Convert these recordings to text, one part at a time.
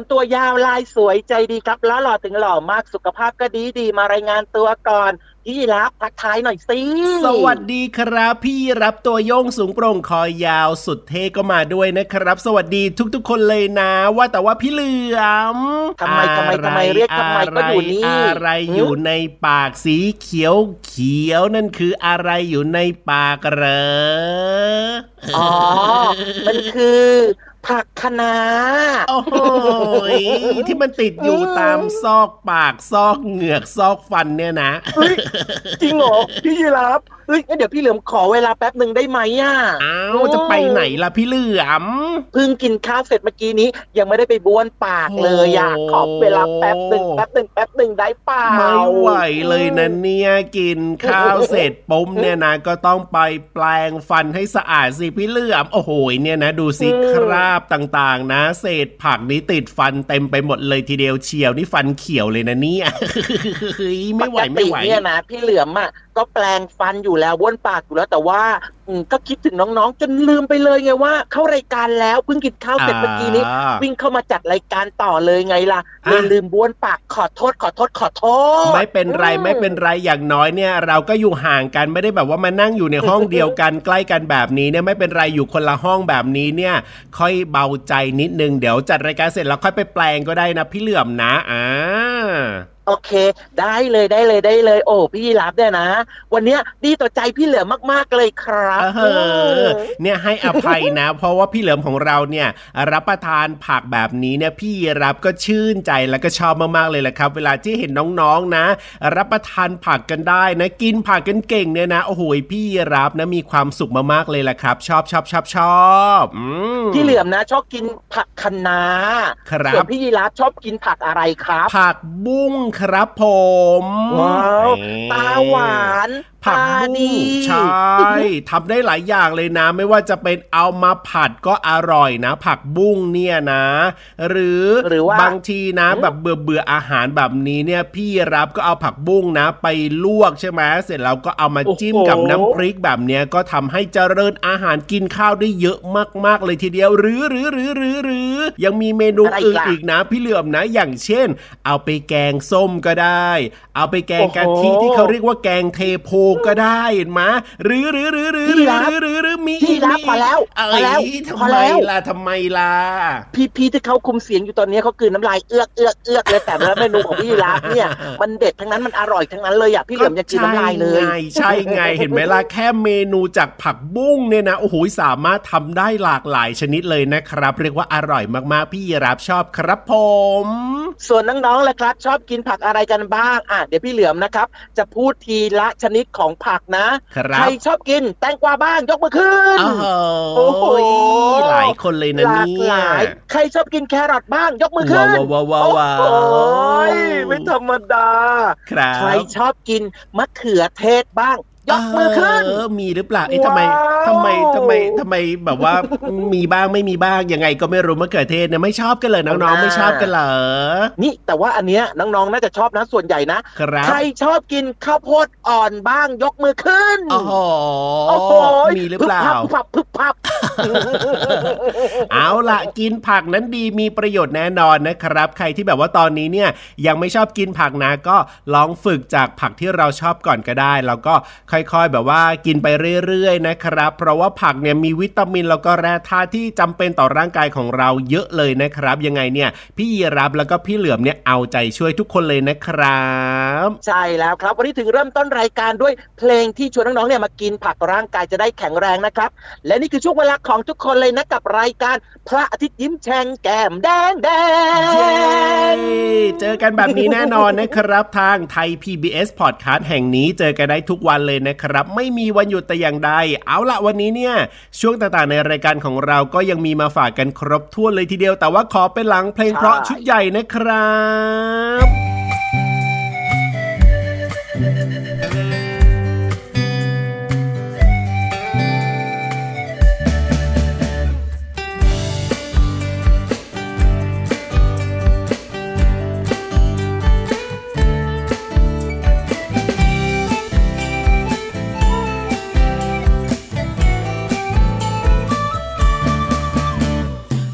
มตัวยาวลายสวยใจดีครับแล้วหล่อถึงหล่อมากสุขภาพก็ดีดีมารายงานตัวก่อนพี่รับทักทายหน่อยสิสวัสดีครับ พี่รับตัวโยงสูงโปร่งคอยาวสุดเท่ก็มาด้วยนะครับ สวัสดีทุกๆ คนเลยนะ ว่าแต่ว่าพี่เหลือมทำไมทำไมทำไมเรียกทำไมก็อยู่นี่อะไรอยู่ในปากสีเขียวเขียวนั่นคืออะไรอยู่ในปากเหรออ๋อมันคือ ผักคะน้าโอ้โหที่มันติดอยู่ตามซอกปากซอกเหงือกซอกฟันเนี่ยนะจริงเหรอพี่ยีรับเฮ้ยเดี๋ยวพี่เหลือมขอเวลาแป๊บหนึ่งได้ไหมอะอ้าวจะไปไหนล่ะพี่เหลือมเพิ่งกินข้าวเสร็จเมื่อกี้นี้ ยังไม่ได้ไปบ้วนปากเลยอะขอเวลาแป๊บหนึ่งแป๊บหนึ่งแป๊บหนึ่งได้เปล่าไม่ไหวเลยนะเนี่ยกินข้าวเสร็จปุ๊มเนี่ยนะก็ต้องไปแปลงฟันให้สะอาดสิพี่เหลือมโอ้โหเนี่ยนะ ดูสิคราบาพต่างๆ นะ เศษผักนี้ติดฟันเต็มไปหมดเลยทีเดียวเฉียวนี่ฟันเขียวเลยนะเนี่ยไม่ไหวไม่ไหวเนี่ยนะพี่เหลือมอะ ก็แปลงฟันอยู่แล้วบ้วนปากอยู่แล้ว แต่ว่าก็คิดถึงน้องๆ จนลืมไปเลยไงว่า เข้ารายการแล้วเพิ่งกินข้าวเสร็จเมื่อกี้นี้ วิ่งเข้ามาจัดรายการต่อเลยไงล่ะเลยลืมบ้วนปากขอโทษขอโทษขอโทษ ไม่เป็นไรไม่เป็นไรอย่างน้อยเนี่ย เราก็อยู่ห่างกันไม่ได้แบบว่ามานั่งอยู่ในห้องเดียวกันใกล้กันแบบนี้เนี่ยไม่เป็นไรอยู่คนละห้องแบบนี้เนี่ย ค่อยเบาใจนิดนึงเดี๋ยวจัดรายการเสร็จแล้วค่อยไปแปลงก็ได้นะพี่เหลื่อมนะอ่า โอเค ได้เลยได้เลยได้เลย โอ้พี่รับเนี่ยนะ วันเนี้ยดีต่อใจพี่เหลือมาก ๆเลยครับเนี่ยให้อภัยนะ เพราะว่าพี่เหลือมของเราเนี่ยรับประทานผักแบบนี้เนี่ยพี่รับก็ชื่นใจแล้วก็ชอบมากๆเลยแหละครับ เวลาที่เห็นน้องๆนะ รับประทานผักกันได้นะ กินผักกันเก่งเนี่ยนะโอ้โหพี่รับนะมีความสุขมากๆเลยแหละครับ ชอบชอบชอบชอบพี่เหลือมนะ ชอบกินผักคะน้าครับส่วนพี่ยีรับชอบกินผักอะไรครับ ผักบุ้งครับผม ว้าว ตาหวาน ผักบุ้งใช่ทำได้หลายอย่างเลยนะ ไม่ว่าจะเป็นเอามาผัดก็อร่อยนะ ผักบุ้งเนี่ยนะ หรือหรือว่าบางทีนะแบบเบื่อเบื่ออาหารแบบนี้เนี่ย พี่รับก็เอาผักบุ้งนะ ไปลวกใช่ไหมเสร็จแล้วก็เอามาจิ้มกับน้ำพริกแบบเนี้ยก็ทำให้เจริญอาหารกินข้าวได้เยอะมาก ๆ เลยทีเดียว หรือหรือหรือหรือหรือยังมีเมนูอื่นอีกนะ พี่เหลือมนะ อย่างเช่น เอาไปแกงส้มก็ได้ เอาไปแกงกะทิที่เขาเรียกว่าแกงเทโพก็ได้เห็นไหมหรือหรือหรือหรือหรือหรือหรือมีอีกมีพอแล้วพอแล้วทำไมล่ะทำไมล่ะพี่พี่ที่เขาคุมเสียงอยู่ตอนนี้เขากืนน้ำลายเอื้อกเอื้อกเอื้อกเลยแต่เมนูของพี่รับเนี่ยมันเด็ดทั้งนั้นมันอร่อยทั้งนั้นเลยอะพี่เหลือมจะกินน้ำลายเลยใช่ไงเห็นไหมล่ะแค่เมนูจากผักบุ้งเนี่ยนะโอ้โหสามารถทำได้หลากหลายชนิดเลยนะครับ เรียกว่าอร่อยมากๆ พี่รับชอบครับผม ส่วนน้องๆล่ะครับ ชอบกินผักอะไรกันบ้างอะเดี๋ยวพี่เหลือมนะครับ จะพูดทีละชนิดของผักนะใครชอบกินแตงกวาบ้างยกมือขึ้นโอ้โหหลายคนเลยนะเนี่ยใครชอบกินแครอทบ้างยกมือขึ้นว้าวว้าวว้าวไม่ธรรมดาใครชอบกินมะเขือเทศบ้าง ยกมือขึ้นเออมีหรือเปล่าเอ๊ะทำไมทำไมทำไมทำไมแบบว่ามีบ้างไม่มีบ้างยังไงก็ไม่รู้มะเขือเทศเนี่ยไม่ชอบกันเลยน้องๆไม่ชอบกันเหรอนี่แต่ว่าอันเนี้ยน้องๆน่าจะชอบนะส่วนใหญ่นะใครชอบกินข้าวโพดอ่อนบ้างยกมือขึ้นโอ้โหมีหรือเปล่าพึบพับพึบพับเอาล่ะกินผักนั้นดีมีประโยชน์แน่นอนนะครับ ใครที่แบบว่าตอนนี้เนี่ยยังไม่ชอบกินผักนะก็ลองฝึกจากผักที่เราชอบก่อนก็ได้ แล้วก็ค่อยๆ แบบว่ากินไปเรื่อยๆนะครับ เพราะว่าผักเนี่ยมีวิตามินแล้วก็แร่ธาตุที่จำเป็นต่อร่างกายของเราเยอะเลยนะครับ ยังไงเนี่ยพี่ยีรับแล้วก็พี่เหลือมเนี่ยเอาใจช่วยทุกคนเลยนะครับ ใช่แล้วครับ วันนี้ถึงเริ่มต้นรายการด้วยเพลงที่ชวนน้องๆเนี่ยมากินผักร่างกายจะได้แข็งแรงนะครับ และนี่คือช่วงเวลาของทุกคนเลยนะกับรายการพระอาทิตย์ยิ้มแฉ่งแก้มแดงแดงเจอกันแบบนี้แน่นอนนะครับ ทางไทย PBS Podcast แห่งนี้เจอกันได้ทุกวันเลยนะครับ ไม่มีวันหยุดแต่อย่างใด เอาละวันนี้เนี่ย ช่วงต่างๆในรายการของเราก็ยังมีมาฝากกันครบถ้วนเลยทีเดียว แต่ว่าขอเป็นหลังเพลงเพราะชุดใหญ่นะครับ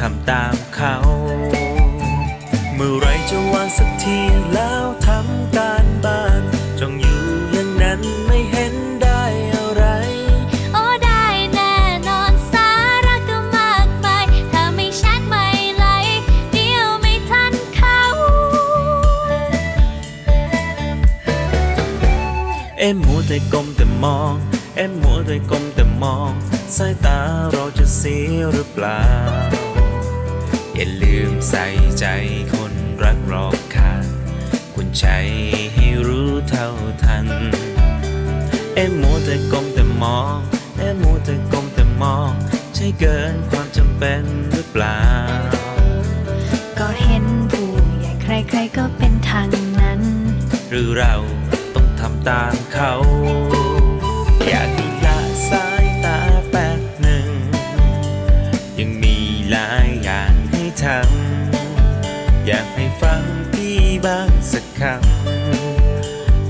ทำตามเขา เมื่อไรจะวางสักทีแล้วทำการบ้านจงอยู่อย่างนั้นไม่เห็นได้อะไร โอ้ได้แน่นอนสาระก็มากมายถ้าไม่ชัดไม่ไหลเดียวไม่ทันเขา เอ็มมัวแต่ก้มแต่มอง เอ็มมัวแต่ก้มแต่มอง สายตาเราจะเสียหรือเปล่าอย่าลืม ใส่ใจคนรักรอบค่าคุณใจให้รู้เท่าทัน เอ็มมัวแต่ก้มแต่มองเอ็มมัวแต่ก้มแต่มอง ใช่เกินความจำเป็นหรือเปล่า ก็เห็นผู้ใหญ่ใครๆก็เป็นทางนั้น หรือเราต้องทำตามเขา อยากให้ละสายตาแป๊บหนึ่ง ยังมีหลายอย่างทำ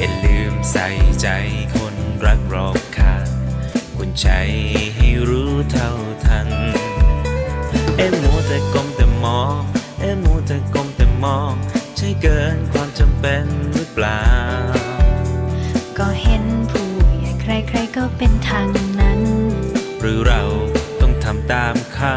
อย่าลืมใส่ใจคนรักรอบค่าคุณใจให้รู้เท่าทัน เอ็มมัวแต่ก้มแต่มอง เอ็มมัวแต่ก้มแต่มอง ใช่เกินความจำเป็นหรือเปล่า ก็เห็นผู้ใหญ่ใครๆก็เป็นทางนั้น หรือเราต้องทำตามเขา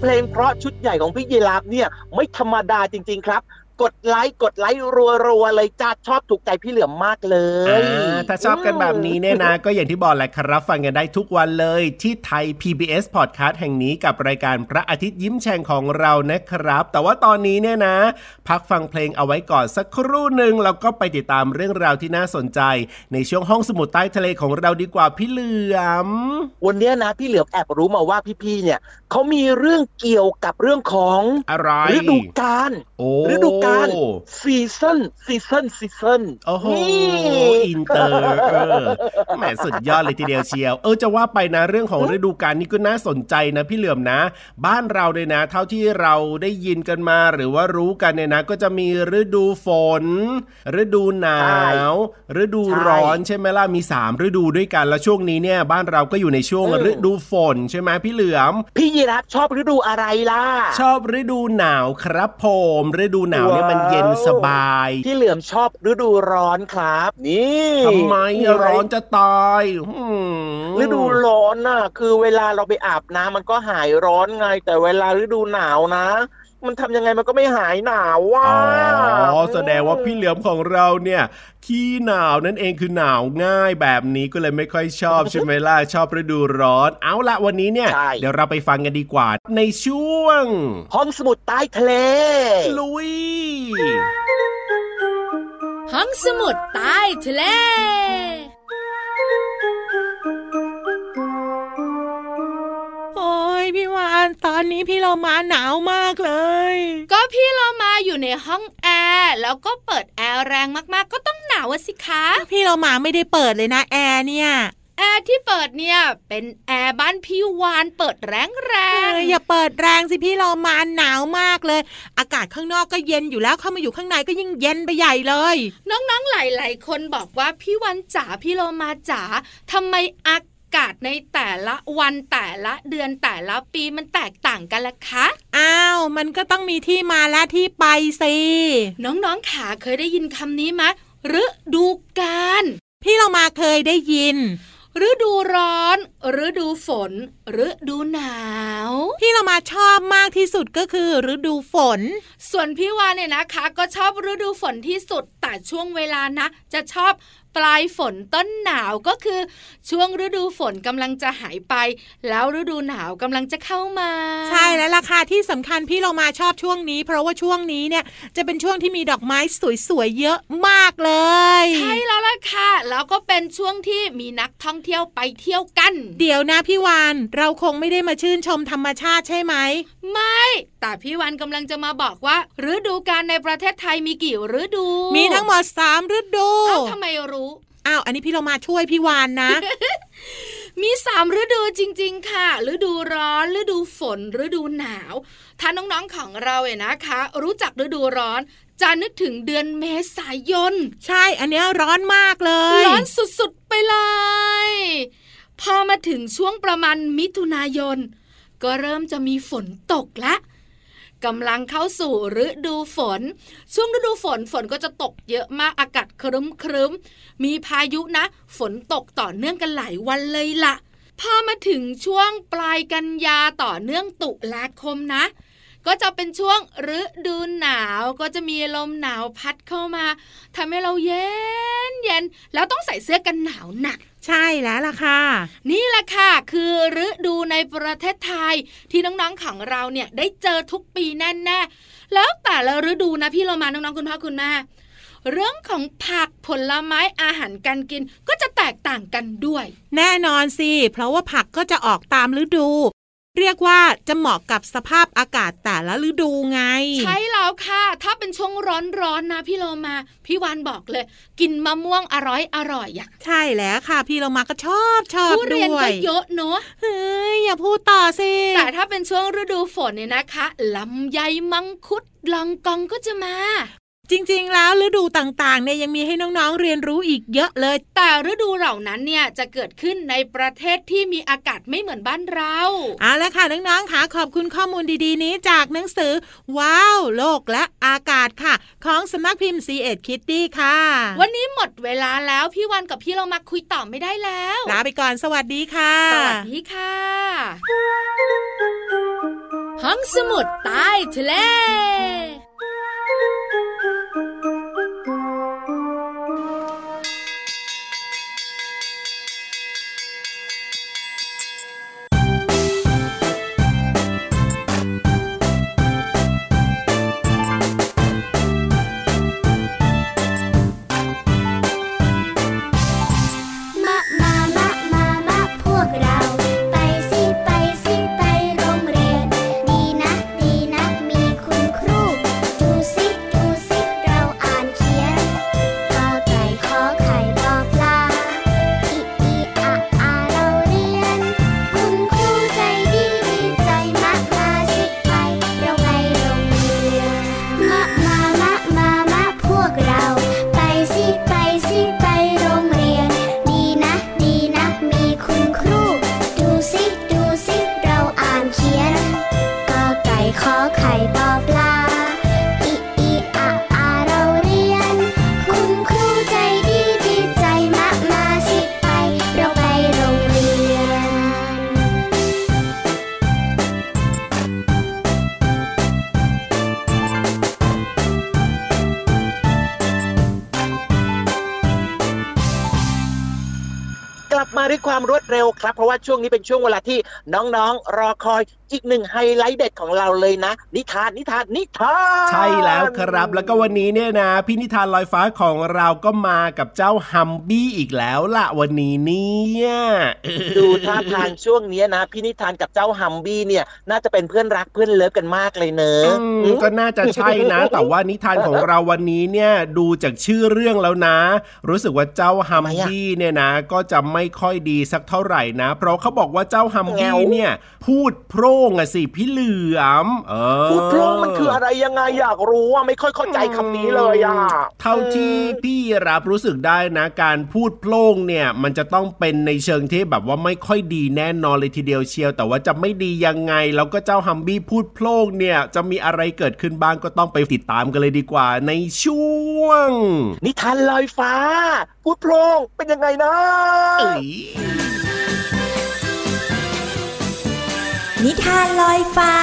เพลงเพราะชุดใหญ่ของพี่ยีราฟเนี่ยไม่ธรรมดาจริง ๆ ครับ กดไลค์กดไลค์รัวๆเลยจ้าชอบถูกใจพี่เหลือมมากเลยถ้าชอบกันแบบนี้เนี่ยนะ ก็อย่างที่บอกแหละครับ ฟังกันได้ทุกวันเลยที่ไทย PBS Podcast แห่งนี้กับรายการพระอาทิตย์ยิ้มแฉ่งของเรานะครับ แต่ว่าตอนนี้เนี่ยนะ พักฟังเพลงเอาไว้ก่อนสักครู่หนึ่งแล้วก็ไปติดตามเรื่องราวที่น่าสนใจ ในช่วงห้องสมุดใต้ทะเลของเราดีกว่าพี่เหลือมวันนี้นะพี่เหลือมแอบรู้มาว่าพี่ๆเนี่ยเขามีเรื่องเกี่ยวกับเรื่องของอะไรฤดูกาลโอ้ฤดูกาล season season season โอ้โหอินเตอร์เออแหมสุดยอดเลยทีเดียวเชียว เออจะว่าไปนะเรื่องของฤดูกาลนี่ก็น่าสนใจนะพี่เหลือมนะ บ้านเราเลยนะ เท่าที่เราได้ยินกันมาหรือว่ารู้กันเนี่ยนะ ก็จะมีฤดูฝน ฤดูหนาว ฤดูร้อนใช่ไหมล่ะมีสามฤดูด้วยกันแล้วช่วงนี้เนี่ยบ้านเราก็อยู่ในช่วงฤดูฝนใช่ไหมพี่เหลือม พี่ยีรับชอบฤดูอะไรล่ะ ชอบฤดูหนาวครับผมฤดูหนาวเนี่ยมันเย็นสบาย พี่เหลือมชอบฤดูร้อนครับ นี่ทำไมอะร้อนจะตายหืมฤดูร้อนน่ะ คือเวลาเราไปอาบน้ำมันก็หายร้อนไง แต่เวลาฤดูหนาวนะ มันทำยังไงมันก็ไม่หายหนาวว่าอ๋อแสดงว่าพี่เหลือมของเราเนี่ย ขี้หนาวนั่นเองคือหนาวง่ายแบบนี้ก็เลยไม่ค่อยชอบใช่ไหมล่ะชอบฤดูร้อน เอาละวันนี้เนี่ยใช่เดี๋ยวเราไปฟังกันดีกว่า ในช่วง ห้องสมุดใต้ทะเล ลุย ห้องสมุดใต้ทะเลานตอนนี้พี่เรามาหนาวมากเลย ก็พี่โลมาอยู่ในห้องแอร์แล้วก็เปิดแอร์แรงมากๆ ก็ต้องหนาวอะสิคะ พี่โลมาไม่ได้เปิดเลยนะแอร์เนี่ยแอร์ที่เปิดเนี่ยเป็นแอร์บ้านพี่วาฬเปิดแรงๆ เองออย่าเปิดแรงสิพี่โลมาหนาวมากเลย อากาศข้างนอกก็เย็นอยู่แล้วเข้ามาอยู่ข้างในก็ยิ่งเย็นไปใหญ่เลย น้องๆหลายๆคนบอกว่าพี่วาฬจ๋าพี่โลมาจ๋าทำไมอากาศในแต่ละวันแต่ละเดือนแต่ละปีมันแตกต่างกันล่ะคะ อ้าว มันก็ต้องมีที่มาและที่ไปสิน้องๆขาเคยได้ยินคำนี้ไหมฤดูกาลพี่เรามาเคยได้ยินฤดูร้อนฤดูฝนฤดูหนาว พี่เรามาชอบมากที่สุดก็คือฤดูฝน ส่วนพี่วานเนี่ยนะคะ ก็ชอบฤดูฝนที่สุดแต่ช่วงเวลานะ จะชอบ ปลายฝนต้นหนาวก็คือ ช่วงฤดูฝนกำลังจะหายไป แล้วฤดูหนาวกำลังจะเข้ามา ใช่แล้วราคาที่สำคัญพี่เรามาชอบช่วงนี้ เพราะว่าช่วงนี้เนี่ยจะเป็นช่วงที่มีดอกไม้สวยๆเยอะมากเลย ใช่แล้วล่ะค่ะแล้วก็เป็นช่วงที่มีนักท่องเที่ยวไปเที่ยวกัน เดี๋ยวนะพี่วานเราคงไม่ได้มาชื่นชมธรรมชาติใช่ไหมไม่ แต่พี่วันกำลังจะมาบอกว่าฤดูกาลในประเทศไทยมีกี่ฤดู มีทั้งหมดสามฤดูเอ้าทำไมรู้ อ้าวอันนี้พี่เรามาช่วยพี่วานนะ มีสามฤดูจริง ๆ ค่ะ ฤดูร้อน ฤดูฝน ฤดูหนาว ถ้าน้องๆของเราเนี่ยนะคะ รู้จักฤดูร้อนจะนึกถึงเดือนเมษายน ใช่ อันเนี้ยร้อนมากเลย ร้อนสุดๆไปเลย พอมาถึงช่วงประมาณมิถุนายน ก็เริ่มจะมีฝนตกละ กำลังเข้าสู่ฤดูฝน ช่วงฤดูฝนฝนก็จะตกเยอะมากอากาศครึ้มครึ้มมีพายุนะ ฝนตกต่อเนื่องกันหลายวันเลยล่ะ พอมาถึงช่วงปลายกันยาต่อเนื่องตุลาคมนะ ก็จะเป็นช่วงฤดูหนาวก็จะมีลมหนาวพัดเข้ามาทำให้เราเย็น น แล้วต้องใส่เสื้อกันหนาวหนักใช่แล้วล่ะค่ะ นี่แหละค่ะ คือฤดูในประเทศไทย ที่น้องๆของเราเนี่ยได้เจอทุกปีแน่ๆแล้วแต่ละฤดูนะพี่เรามาน้องๆคุณพ่อคุณแม่เรื่องของผักผลไม้อาหารการกินก็จะแตกต่างกันด้วย แน่นอนสิ เพราะว่าผักก็จะออกตามฤดู เรียกว่าจะเหมาะกับสภาพอากาศแต่ละฤดูไง ใช่แล้วค่ะ ถ้าเป็นช่วงร้อนๆนะพี่โลมา พี่วานบอกเลย กินมะม่วงอร่อยอร่อยๆอะใช่แล้วค่ะ พี่เรามาก็ชอบชอบทุเรียนด้วก็ยเยอะเนอะเฮ้ยอย่าพูดต่อสิแต่ถ้าเป็นช่วงฤดูฝนเนี่ยนะคะลำไยมังคุดลองกองก็จะมา จริงๆ แล้วฤดูต่างๆเนี่ยยังมีให้น้องๆเรียนรู้อีกเยอะเลย แต่ฤดูเหล่านั้นเนี่ยจะเกิดขึ้นในประเทศที่มีอากาศไม่เหมือนบ้านเราเอาละค่ะน้องๆค่ะขอบคุณข้อมูลดีๆ นี้จากหนังสือ ว้าว โลกและอากาศค่ะ ของสำนักพิมพ์ c ีเอ็ดคิตตี้ค่ะ วันนี้หมดเวลาแล้วพี่วันกับพี่เรามาคุยต่อไม่ได้แล้วลาไปก่อนสวัสดีค่ะ สวัสดีค่ะห้องสมุดใต้ทะเล ด้วยความรวดเร็วครับ เพราะว่าช่วงนี้เป็นช่วงเวลาที่น้องๆ รอคอยอีกหนึ่งไฮไลท์เด็ดของเราเลยนะ นิทานนิทานนิทานใช่แล้วครับ แล้วก็วันนี้เนี่ยนะพี่นิทานลอยฟ้าของเราก็มากับเจ้าฮัมบี้อีกแล้วล่ะวันนี้เนี่ยดูท่าทางช่วงนี้นะพี่นิทานกับเจ้าฮัมบี้เนี่ยน่าจะเป็นเพื่อนรักเพื่อน love กันมากเลยเนอะก็น่าจะใช่นะ แต่ว่านิทานของเราวันนี้เนี่ยดูจากชื่อเรื่องแล้วนะ รู้สึกว่าเจ้าฮัมบี้เนี่ยนะ ก็จะไม่ค่อยดีสักเท่าไหร่นะ เพราะเขาบอกว่าเจ้าฮัมบี้เนี่ย พูดโพร่งอะสิพี่เหลือมเออพูดโพร่งมันคืออะไรยังไงอยากรู้ว่าไม่ค่อยเข้าใจคำนี้เลยอะเท่าที่พี่รับรู้สึกได้นะ การพูดโพร่งเนี่ย มันจะต้องเป็นในเชิงที่แบบว่าไม่ค่อยดีแน่นอนเลยทีเดียวเชียว แต่ว่าจะไม่ดียังไง แล้วก็เจ้าฮัมบี้พูดโพร่งเนี่ยจะมีอะไรเกิดขึ้นบ้างก็ต้องไปติดตามกันเลยดีกว่าในช่วง นิทานลอยฟ้า พูดโพร่งเป็นยังไงนะนิทานลอยฟ้า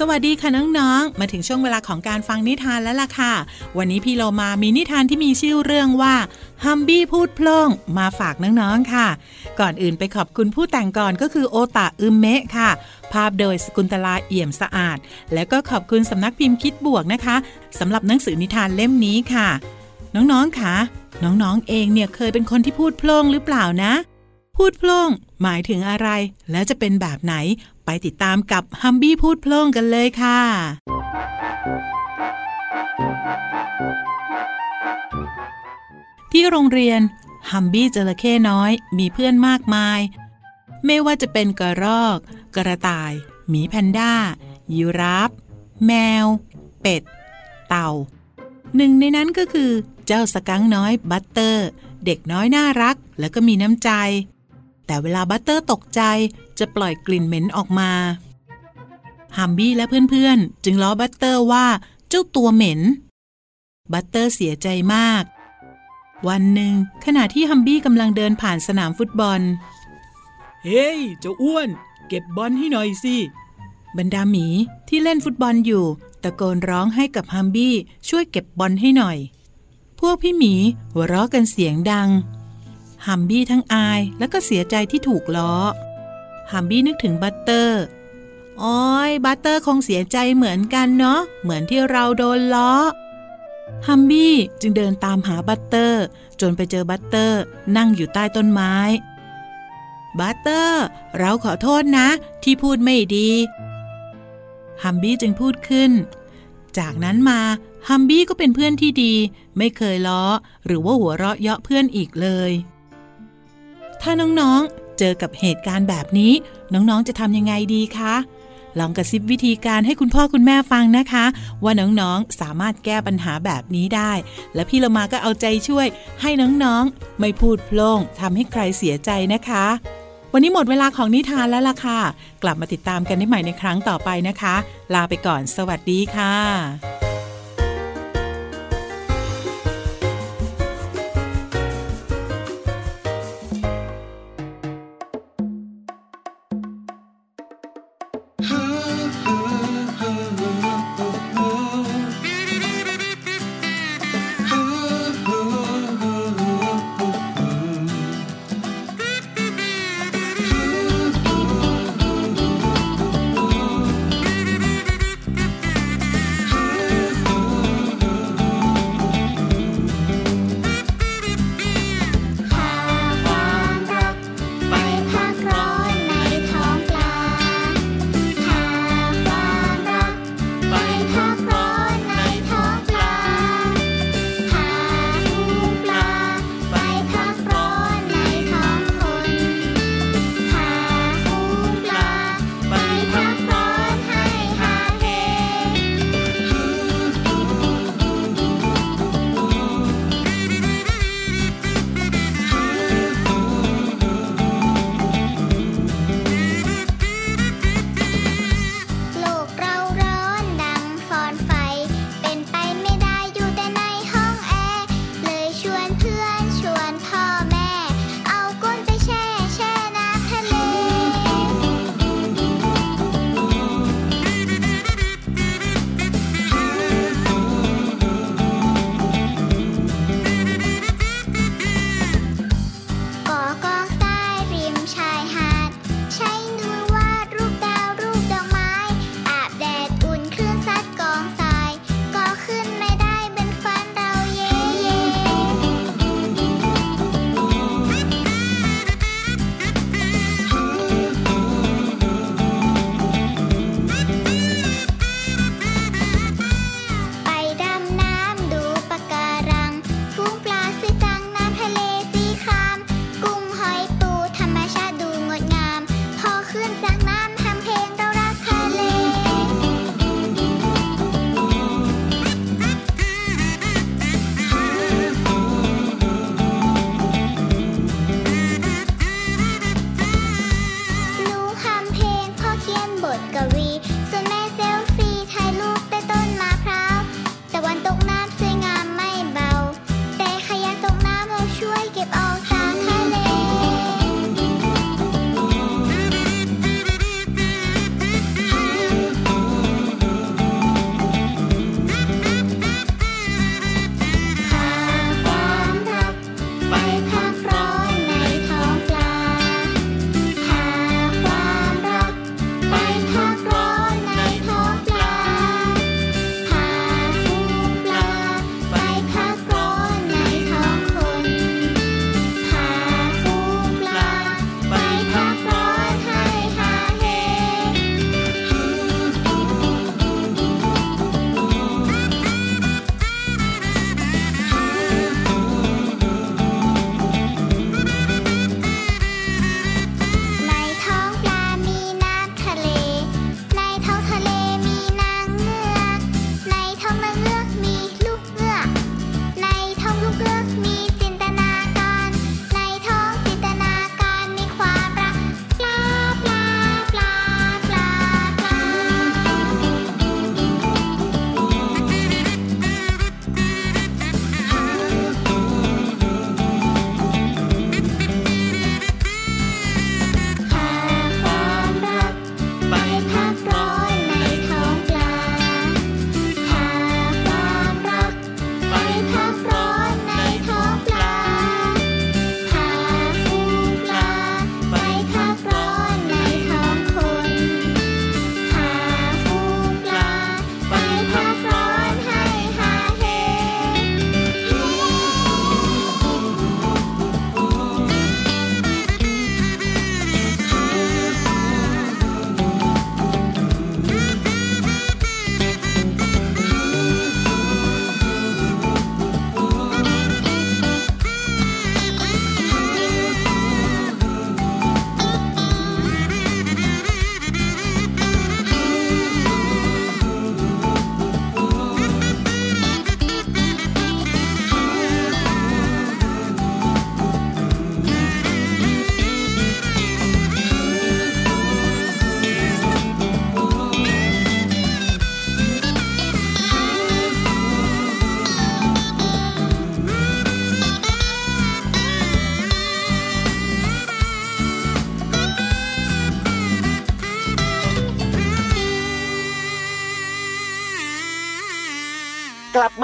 สวัสดีค่ะน้องๆ มาถึงช่วงเวลาของการฟังนิทานแล้วล่ะค่ะ วันนี้พี่เรามามีนิทานที่มีชื่อเรื่องว่า ฮัมบี้พูดพล่งมาฝากน้องๆค่ะ ก่อนอื่นไปขอบคุณผู้แต่งก่อนก็คือโอตะอึมเมะค่ะ ภาพโดยสกุลตลาเอี่ยมสะอาด แล้วก็ขอบคุณสำนักพิมพ์คิดบวกนะคะสำหรับหนังสือนิทานเล่มนี้ค่ะ น้องๆค่ะ น้องๆเองเนี่ยเคยเป็นคนที่พูดพล่งหรือเปล่านะ พูดพล่งหมายถึงอะไร แล้วจะเป็นแบบไหน ไปติดตามกับฮัมบี้พูดพล่งกันเลยค่ะ ที่โรงเรียนฮัมบี้จระเข้น้อยมีเพื่อนมากมาย ไม่ว่าจะเป็นกระรอก กระต่าย หมีแพนด้า ยีราฟแมว เป็ด เต่า หนึ่งในนั้นก็คือ เจ้าสกั๊งค์น้อยบัตเตอร์ เด็กน้อยน่ารักและก็มีน้ำใจ แต่เวลาบัตเตอร์ตกใจจะปล่อยกลิ่นเหม็นออกมาฮัมบี้และเพื่อนๆ จึงล้อบัตเตอร์ว่าเจ้าตัวเหม็น บัตเตอร์เสียใจมาก วันหนึ่งขณะที่ฮัมบี้กำลังเดินผ่านสนามฟุตบอล เฮ้ยเจ้าอ้วน เก็บบอลให้หน่อยสิ บรรดาหมีที่เล่นฟุตบอลอยู่ ตะโกนร้องให้กับฮัมบี้ช่วยเก็บบอลให้หน่อย พวกพี่หมีหัวเราะกันเสียงดัง ฮัมบี้ทั้งอายและก็เสียใจที่ถูกล้อ ฮัมบี้นึกถึงบัตเตอร์โอ้ยบัตเตอร์คงเสียใจเหมือนกันเนาะเหมือนที่เราโดนล้อ ฮัมบี้จึงเดินตามหาบัตเตอร์ จนไปเจอบัตเตอร์ นั่งอยู่ใต้ต้นไม้ บัตเตอร์ เราขอโทษนะ ที่พูดไม่ดี ฮัมบี้จึงพูดขึ้น จากนั้นมาฮัมบี้ก็เป็นเพื่อนที่ดี ไม่เคยล้อ หรือว่าหัวเราะเยาะเพื่อนอีกเลย ถ้าน้องๆเจอกับเหตุการณ์แบบนี้ น้องๆจะทำยังไงดีคะ ลองกระซิบวิธีการให้คุณพ่อคุณแม่ฟังนะคะ ว่าน้องๆสามารถแก้ปัญหาแบบนี้ได้ และพี่เรามาก็เอาใจช่วย ให้น้องๆ ไม่พูดโพล่งทำให้ใครเสียใจนะคะ วันนี้หมดเวลาของนิทานแล้วล่ะค่ะ กลับมาติดตามกันได้ใหม่ในครั้งต่อไปนะคะ ลาไปก่อน สวัสดีค่ะ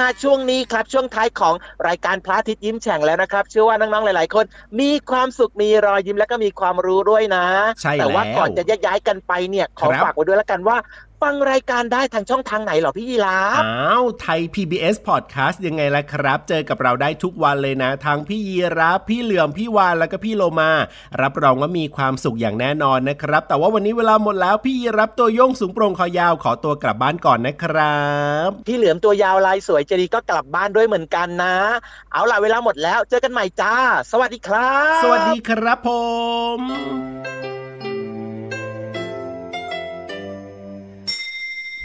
มาช่วงนี้ครับช่วงท้ายของรายการพระอาทิตย์ยิ้มแฉ่งแล้วนะครับ เชื่อว่าน้องๆหลาย ๆ คน มีความสุขมีรอยยิ้มแล้วก็มีความรู้ด้วยนะใช่แต่ว่าแล้วก่อนจะแยกย้ายกันไปเนี่ยขอครับฝากไว้ด้วยแล้วกันว่า ฟังรายการได้ทางช่องทางไหนเหรอพี่ยีราฟอ้าวไทย PBS Podcast ยังไงล่ะครับ เจอกับเราได้ทุกวันเลยนะทั้งพี่ยีรับพี่เหลื่อมพี่วานแล้วก็พี่โลมา รับรองว่ามีความสุขอย่างแน่นอนนะครับ แต่ว่าวันนี้เวลาหมดแล้วพี่ยีรับตัวโยงสูงโปร่งคอยาวขอตัวกลับบ้านก่อนนะครับ พี่เหลือมตัวยาวลายสวยเจดีก็กลับบ้านด้วยเหมือนกันนะ เอาล่ะเวลาหมดแล้ว เจอกันใหม่จ้า สวัสดีครับ สวัสดีครับผม